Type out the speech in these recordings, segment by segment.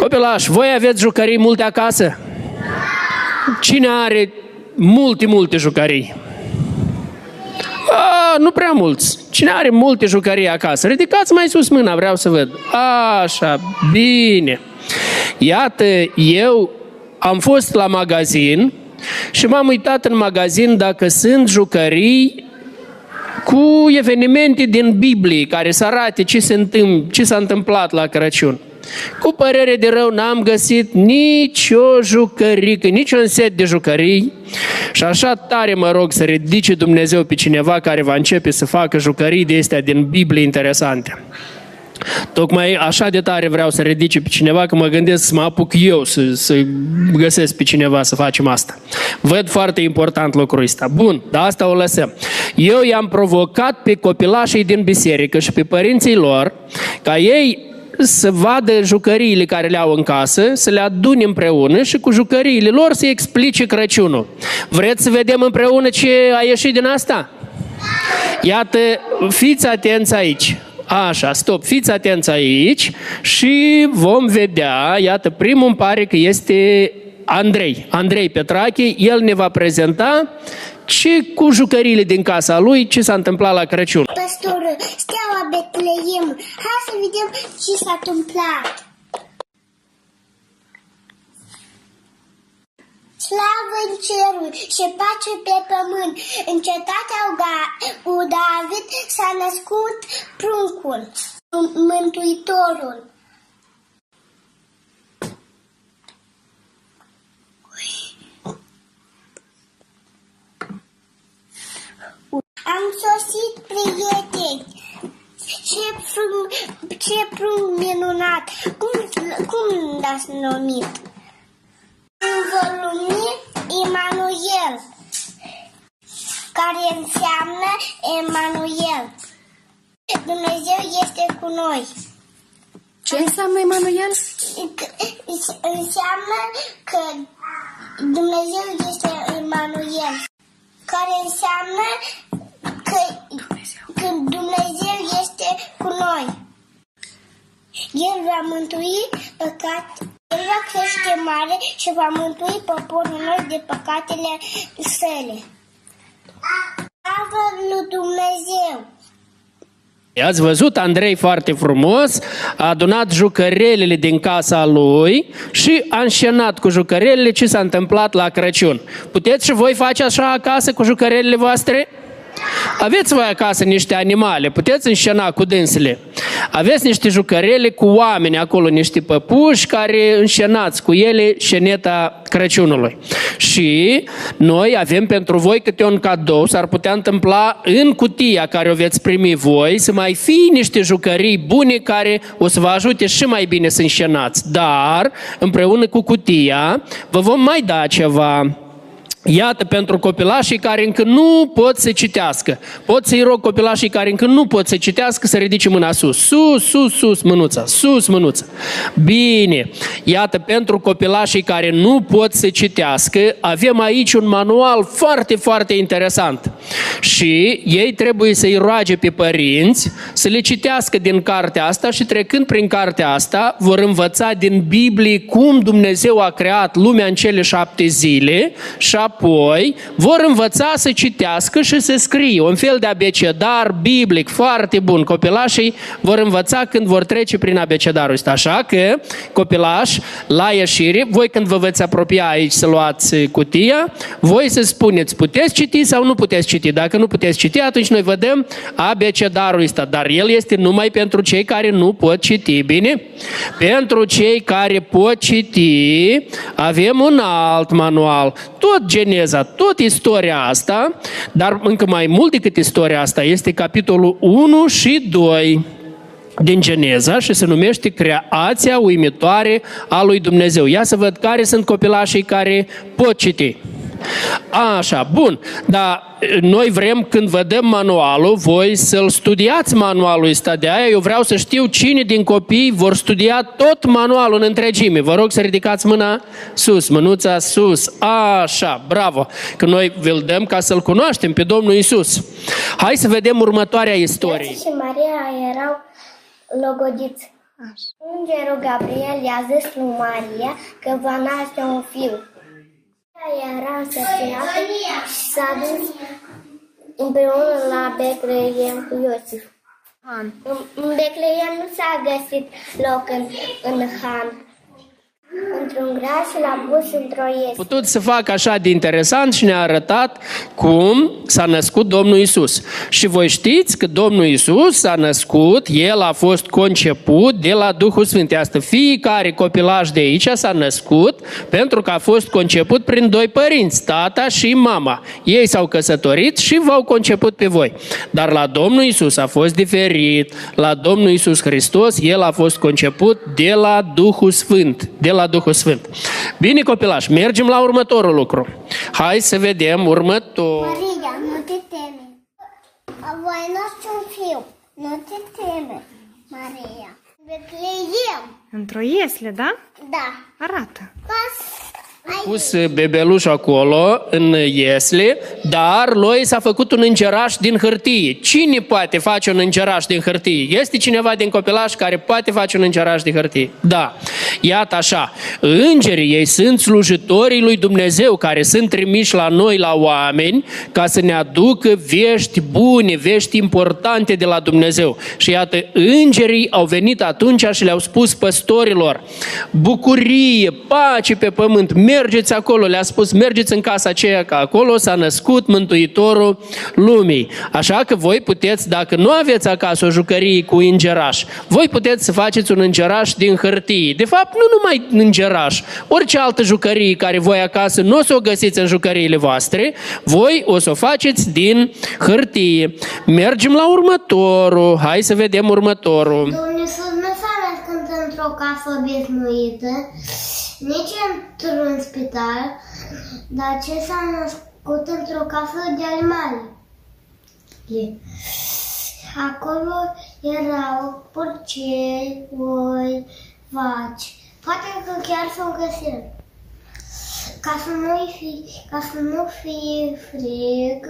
Copilaș, voi aveți jucării multe acasă? Cine are multe, multe jucării? A, nu prea mulți. Cine are multe jucării acasă? Ridicați mai sus mâna, vreau să văd. Așa, bine. Iată, eu am fost la magazin și m-am uitat în magazin dacă sunt jucării cu evenimente din Biblie care să arate ce, se întâmpl- ce s-a întâmplat la Crăciun. Cu părere de rău n-am găsit nicio jucărică, niciun set de jucării și așa tare mă rog să ridice Dumnezeu pe cineva care va începe să facă jucării de astea din Biblie interesante. Tocmai așa de tare vreau să ridice pe cineva că mă gândesc să mă apuc eu să, să găsesc pe cineva să facem asta. Văd foarte important lucrul ăsta. Bun, dar asta o lăsăm. Eu i-am provocat pe copilașii din biserică și pe părinții lor ca ei să vadă jucăriile care le au în casă, să le adune împreună și cu jucăriile lor să explice Crăciunul. Vreți să vedem împreună ce a ieșit din asta? Iată, fiți atenți aici. Așa, stop, fiți atenți aici și vom vedea, iată, primul îmi pare că este Andrei, Andrei Petrache, el ne va prezenta ce cu jucăriile din casa lui, ce s-a întâmplat la Crăciun. Păstorul, steaua Betleem, hai să vedem ce s-a întâmplat. Slavă în ceruri și pace pe pământ. În cetatea lui David s-a născut pruncul, Mântuitorul. Am sosit, prieteni! Ce prunc, ce prunc minunat! Cum, cum l-ați numit? Îmi vor numi Emanuel, care înseamnă Emanuel. Dumnezeu este cu noi. Ce înseamnă Emanuel? Înseamnă că Dumnezeu este Emanuel, care înseamnă că, că Dumnezeu este cu noi. El va mântui păcat, El va crește mare și va mântui poporul nostru de păcatele sale. Slavă lui Dumnezeu! Ați văzut, Andrei foarte frumos, a adunat jucărelele din casa lui și a înșenat cu jucărelele ce s-a întâmplat la Crăciun. Puteți și voi face așa acasă cu jucărelele voastre? Aveți voi acasă niște animale, puteți înșena cu dânsele. Aveți niște jucărele cu oameni acolo, niște păpuși care înșenați cu ele șeneta Crăciunului. Și noi avem pentru voi câte un cadou, s-ar putea întâmpla în cutia care o veți primi voi, să mai fie niște jucării bune care o să vă ajute și mai bine să înșenați. Dar, împreună cu cutia, vă vom mai da ceva Iată, pentru copilașii care încă nu pot să citească. Pot să-i rog copilașii care încă nu pot să citească să ridice mâna sus. Sus, sus, sus, mânuța. Sus, mânuța. Bine. Iată, pentru copilașii care nu pot să citească, avem aici un manual foarte, foarte interesant. Și ei trebuie să-i roage pe părinți să le citească din cartea asta și trecând prin cartea asta vor învăța din Biblie cum Dumnezeu a creat lumea în cele șapte zile și apoi vor învăța să citească și să scrie. Un fel de abecedar biblic foarte bun. Copilașii vor învăța când vor trece prin abecedarul ăsta. Așa că, copilași, la ieșire, voi când vă veți apropia aici să luați cutia, voi să spuneți, puteți citi sau nu puteți citi. Dacă nu puteți citi, atunci noi vă dăm abecedarul ăsta. Dar el este numai pentru cei care nu pot citi, bine? Pentru cei care pot citi, avem un alt manual. Tot Geneza, tot istoria asta, dar încă mai mult decât istoria asta, este capitolul 1 și 2 din Geneza și se numește Creația uimitoare a lui Dumnezeu. Ia să văd care sunt copilașii care pot citi. Așa, bun. Dar noi vrem, când vă dăm manualul, voi să-l studiați manualul ăsta. De aia eu vreau să știu cine din copii vor studia tot manualul în întregime. Vă rog să ridicați mâna sus, mânuța sus. Așa, bravo. Că noi vi-l dăm ca să-l cunoaștem pe Domnul Isus. Hai să vedem următoarea istorie. și Maria erau logodiți. Îngerul Gabriel i-a zis lui Maria că va naște un fiu. Ea era însărcinată și s-a dus împreună la Betleem cu Iosif. Han. În în Betleem nu s-a găsit loc în, în Han. Într-un gras și l-a pus într-o ies. putut să facă așa de interesant și ne-a arătat cum s-a născut Domnul Isus. Și voi știți că Domnul Isus s-a născut, El a fost conceput de la Duhul Sfânt. Asta fiecare copilaj de aici s-a născut pentru că a fost conceput prin doi părinți, tata și mama. Ei s-au căsătorit și v-au conceput pe voi. Dar la Domnul Isus a fost diferit. La Domnul Isus Hristos, El a fost conceput de la Duhul Sfânt. De la Duhul Sfânt. Bine, copilaș, mergem la următorul lucru. Hai să vedem următor. Maria, nu te teme. Voi naște un fiu. Nu te teme, Maria. Betleem. Într-o iesle, da? Da. Arată. Pas. Ai pus bebeluș acolo, în iesle, dar lui s-a făcut un îngeraș din hârtie. Cine poate face un îngeraș din hârtie? Este cineva din copilaș care poate face un îngeraș din hârtie? Da. Iată așa, îngerii ei sunt slujitorii lui Dumnezeu care sunt trimiși la noi, la oameni, ca să ne aducă vești bune, vești importante de la Dumnezeu. Și iată, îngerii au venit atunci și le-au spus păstorilor, bucurie, pace pe pământ, mergeți acolo, le-a spus, mergeți în casa aceea, că acolo s-a născut Mântuitorul lumii. Așa că voi puteți, dacă nu aveți acasă o jucărie cu îngeraș, voi puteți să faceți un îngeraș din hârtie. De fapt, nu numai îngeraș, orice altă jucărie care voi acasă nu o să o găsiți în jucăriile voastre, voi o să o faceți din hârtie. Mergem la următorul. Hai să vedem următorul. Domnul Iisus nu s-a născut într-o casă obișnuită, nici într-un spital, dar ce s-a născut într-o casă de animale. E. Acolo erau porcei, oi, vaci. Poate că chiar sunt găsiri. Ca să nu fi, ca să nu fie frig,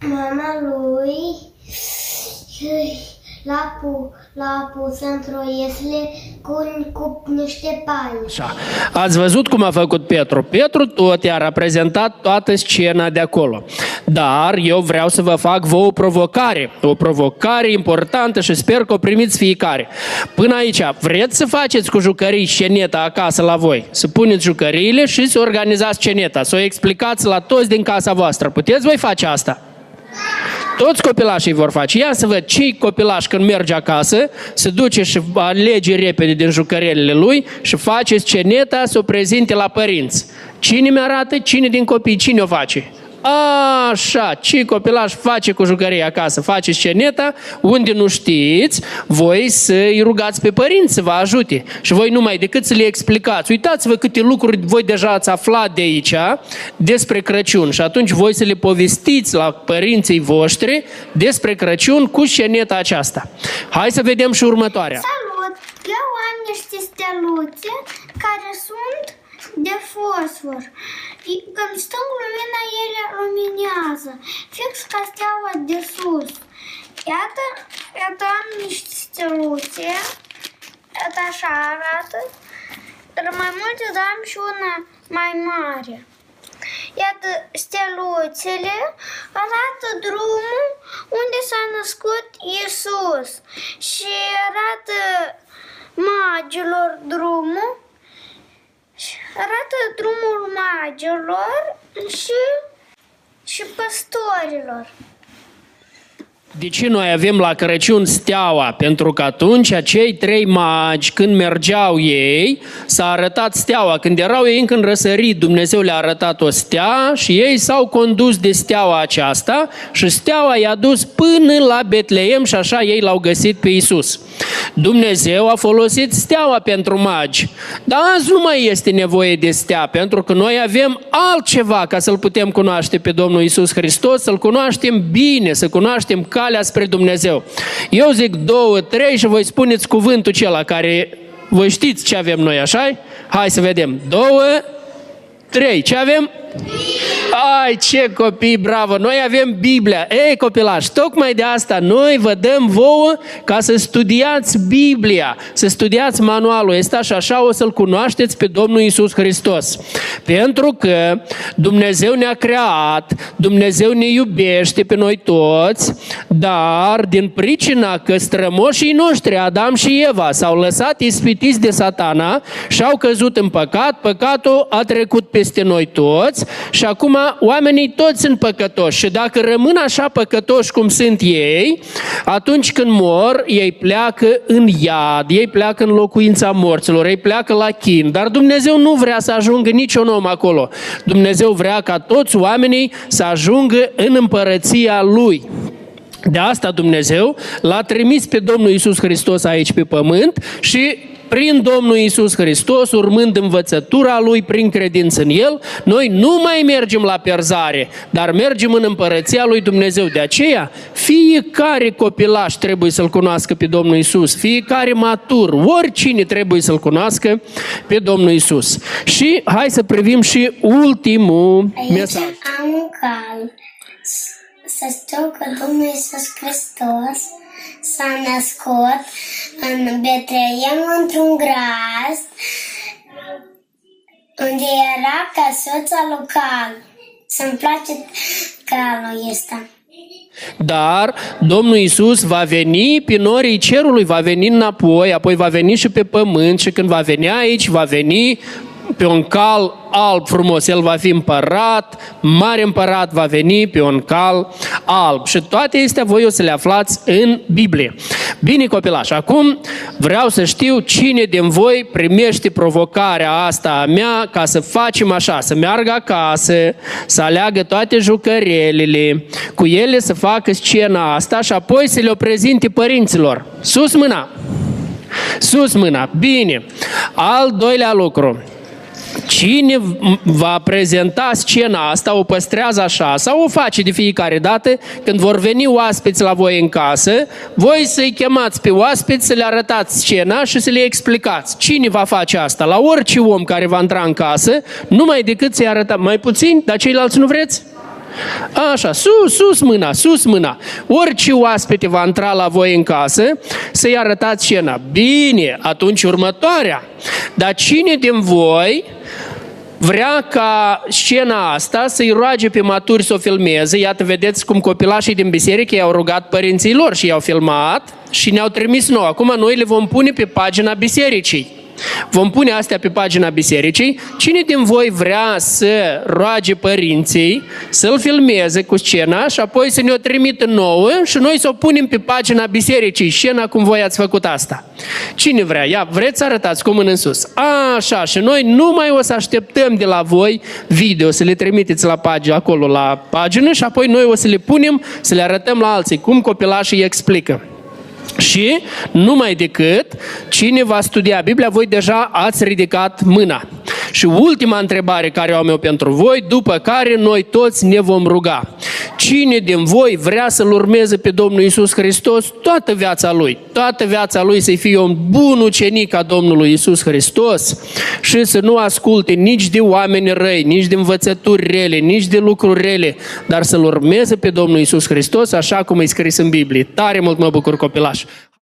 mama lui l-a, pu, l-a pus într-o iesle cu, cu niște paie. Așa. Ați văzut cum a făcut Petru? Petru tot i-a reprezentat toată scena de acolo. Dar eu vreau să vă fac vouă o provocare. O provocare importantă și sper că o primiți fiecare. Până aici, vreți să faceți cu jucării sceneta acasă la voi? Să puneți jucăriile și să organizați sceneta. Să o explicați la toți din casa voastră. Puteți voi face asta? Toți copilașii vor face. Ia să văd ce copilaș când merge acasă, se duce și alege repede din jucărelile lui și face sceneta să o prezinte la părinți. Cine mi-arată? Cine din copii? Cine o face? Așa, ce copilaș face cu jucăria acasă? Face sceneta, unde nu știți, voi să-i rugați pe părinți să vă ajute. Și voi numai decât să le explicați. Uitați-vă câte lucruri voi deja ați aflat de aici despre Crăciun și atunci voi să le povestiți la părinții voștri despre Crăciun cu sceneta aceasta. Hai să vedem și următoarea. Salut! Eu am niște steluțe care sunt de fosfor. Când stâng lumina, ele luminează, fix ca steaua de sus. Iată, iată am niște steluțe, iată așa arată, dar mai multe dar am și una mai mare. Iată, steluțele arată drumul unde s-a născut Isus și arată magilor drumul și arată drumul magilor și, și păstorilor. De ce noi avem la Crăciun steaua? Pentru că atunci acei trei magi, când mergeau ei, s-a arătat steaua. Când erau ei încă în răsărit, Dumnezeu le-a arătat o stea și ei s-au condus de steaua aceasta și steaua i-a dus până la Betleem și așa ei l-au găsit pe Isus. Dumnezeu a folosit steaua pentru magi, dar azi nu mai este nevoie de stea, pentru că noi avem altceva ca să-L putem cunoaște pe Domnul Isus Hristos, să-L cunoaștem bine, să cunoaștem calea spre Dumnezeu. Eu zic două, trei și voi spuneți cuvântul acela care voi știți ce avem noi, așa Hai să vedem. Două, trei. Ce avem? Ai, ce copii, bravo! Noi avem Biblia. Ei, copilași, tocmai de asta noi vă dăm vouă ca să studiați Biblia, să studiați manualul ăsta și așa o să-L cunoașteți pe Domnul Isus Hristos. Pentru că Dumnezeu ne-a creat, Dumnezeu ne iubește pe noi toți, dar din pricina că strămoșii noștri, Adam și Eva, s-au lăsat ispitiți de satana și au căzut în păcat, păcatul a trecut peste noi toți și acum oamenii toți sunt păcătoși și dacă rămân așa păcătoși cum sunt ei, atunci când mor, ei pleacă în iad, ei pleacă în locuința morților, ei pleacă la chin, dar Dumnezeu nu vrea să ajungă niciun om acolo. Dumnezeu vrea ca toți oamenii să ajungă în împărăția Lui. De asta Dumnezeu l-a trimis pe Domnul Isus Hristos aici pe pământ și prin Domnul Isus Hristos, urmând învățătura Lui, prin credință în El, noi nu mai mergem la pierzare, dar mergem în împărăția Lui Dumnezeu. De aceea, fiecare copilaș trebuie să-L cunoască pe Domnul Isus, fiecare matur, oricine trebuie să-L cunoască pe Domnul Isus. Și hai să privim și ultimul Aici mesaj. am un cal. Să știu că Domnul Iisus Hristos s-a născut în Betleem într-un gras unde era căsuța lui Cal. Să-mi place calul ăsta. Dar Domnul Isus va veni pe norii cerului, va veni înapoi, apoi va veni și pe pământ și când va veni aici, va veni pe un cal alb frumos. El va fi împărat, mare împărat va veni pe un cal alb. Și toate astea voi o să le aflați în Biblie. Bine, copilași, acum vreau să știu cine din voi primește provocarea asta a mea ca să facem așa, să meargă acasă, să aleagă toate jucărelele, cu ele să facă scena asta și apoi să le-o prezinte părinților. Sus mâna! Sus mâna! Bine! Al doilea lucru. Cine va prezenta scena asta, o păstrează așa sau o face de fiecare dată când vor veni oaspeți la voi în casă, voi să-i chemați pe oaspeți să le arătați scena și să le explicați. Cine va face asta? La orice om care va intra în casă, numai decât să-i arătați mai puțin, dar ceilalți nu vreți? Așa, sus, sus mâna, sus mâna. Orice oaspete va intra la voi în casă, să-i arătați scena. Bine, atunci următoarea. Dar cine din voi vrea ca scena asta să-i roage pe maturi să o filmeze. Iată, vedeți cum copilașii din biserică i-au rugat părinții lor și i-au filmat și ne-au trimis nou. Acum noi le vom pune pe pagina bisericii. Vom pune astea pe pagina bisericii. Cine din voi vrea să roage părinții să-l filmeze cu scena și apoi să ne-o trimită nouă și noi să o punem pe pagina bisericii, scena cum voi ați făcut asta. Cine vrea? Ia, vreți să arătați cu mână în sus. Așa, și noi nu mai o să așteptăm de la voi video, să le trimiteți la pagină, acolo la pagină și apoi noi o să le punem, să le arătăm la alții, cum copilașii explică. Și numai decât cine va studia Biblia, voi deja ați ridicat mâna. Și ultima întrebare care o am eu pentru voi, după care noi toți ne vom ruga. Cine din voi vrea să-L urmeze pe Domnul Isus Hristos toată viața Lui? Toată viața Lui să fie un bun ucenic a Domnului Isus Hristos și să nu asculte nici de oameni răi, nici de învățături rele, nici de lucruri rele, dar să-L urmeze pe Domnul Isus Hristos așa cum e scris în Biblie. Tare mult mă bucur copilaș.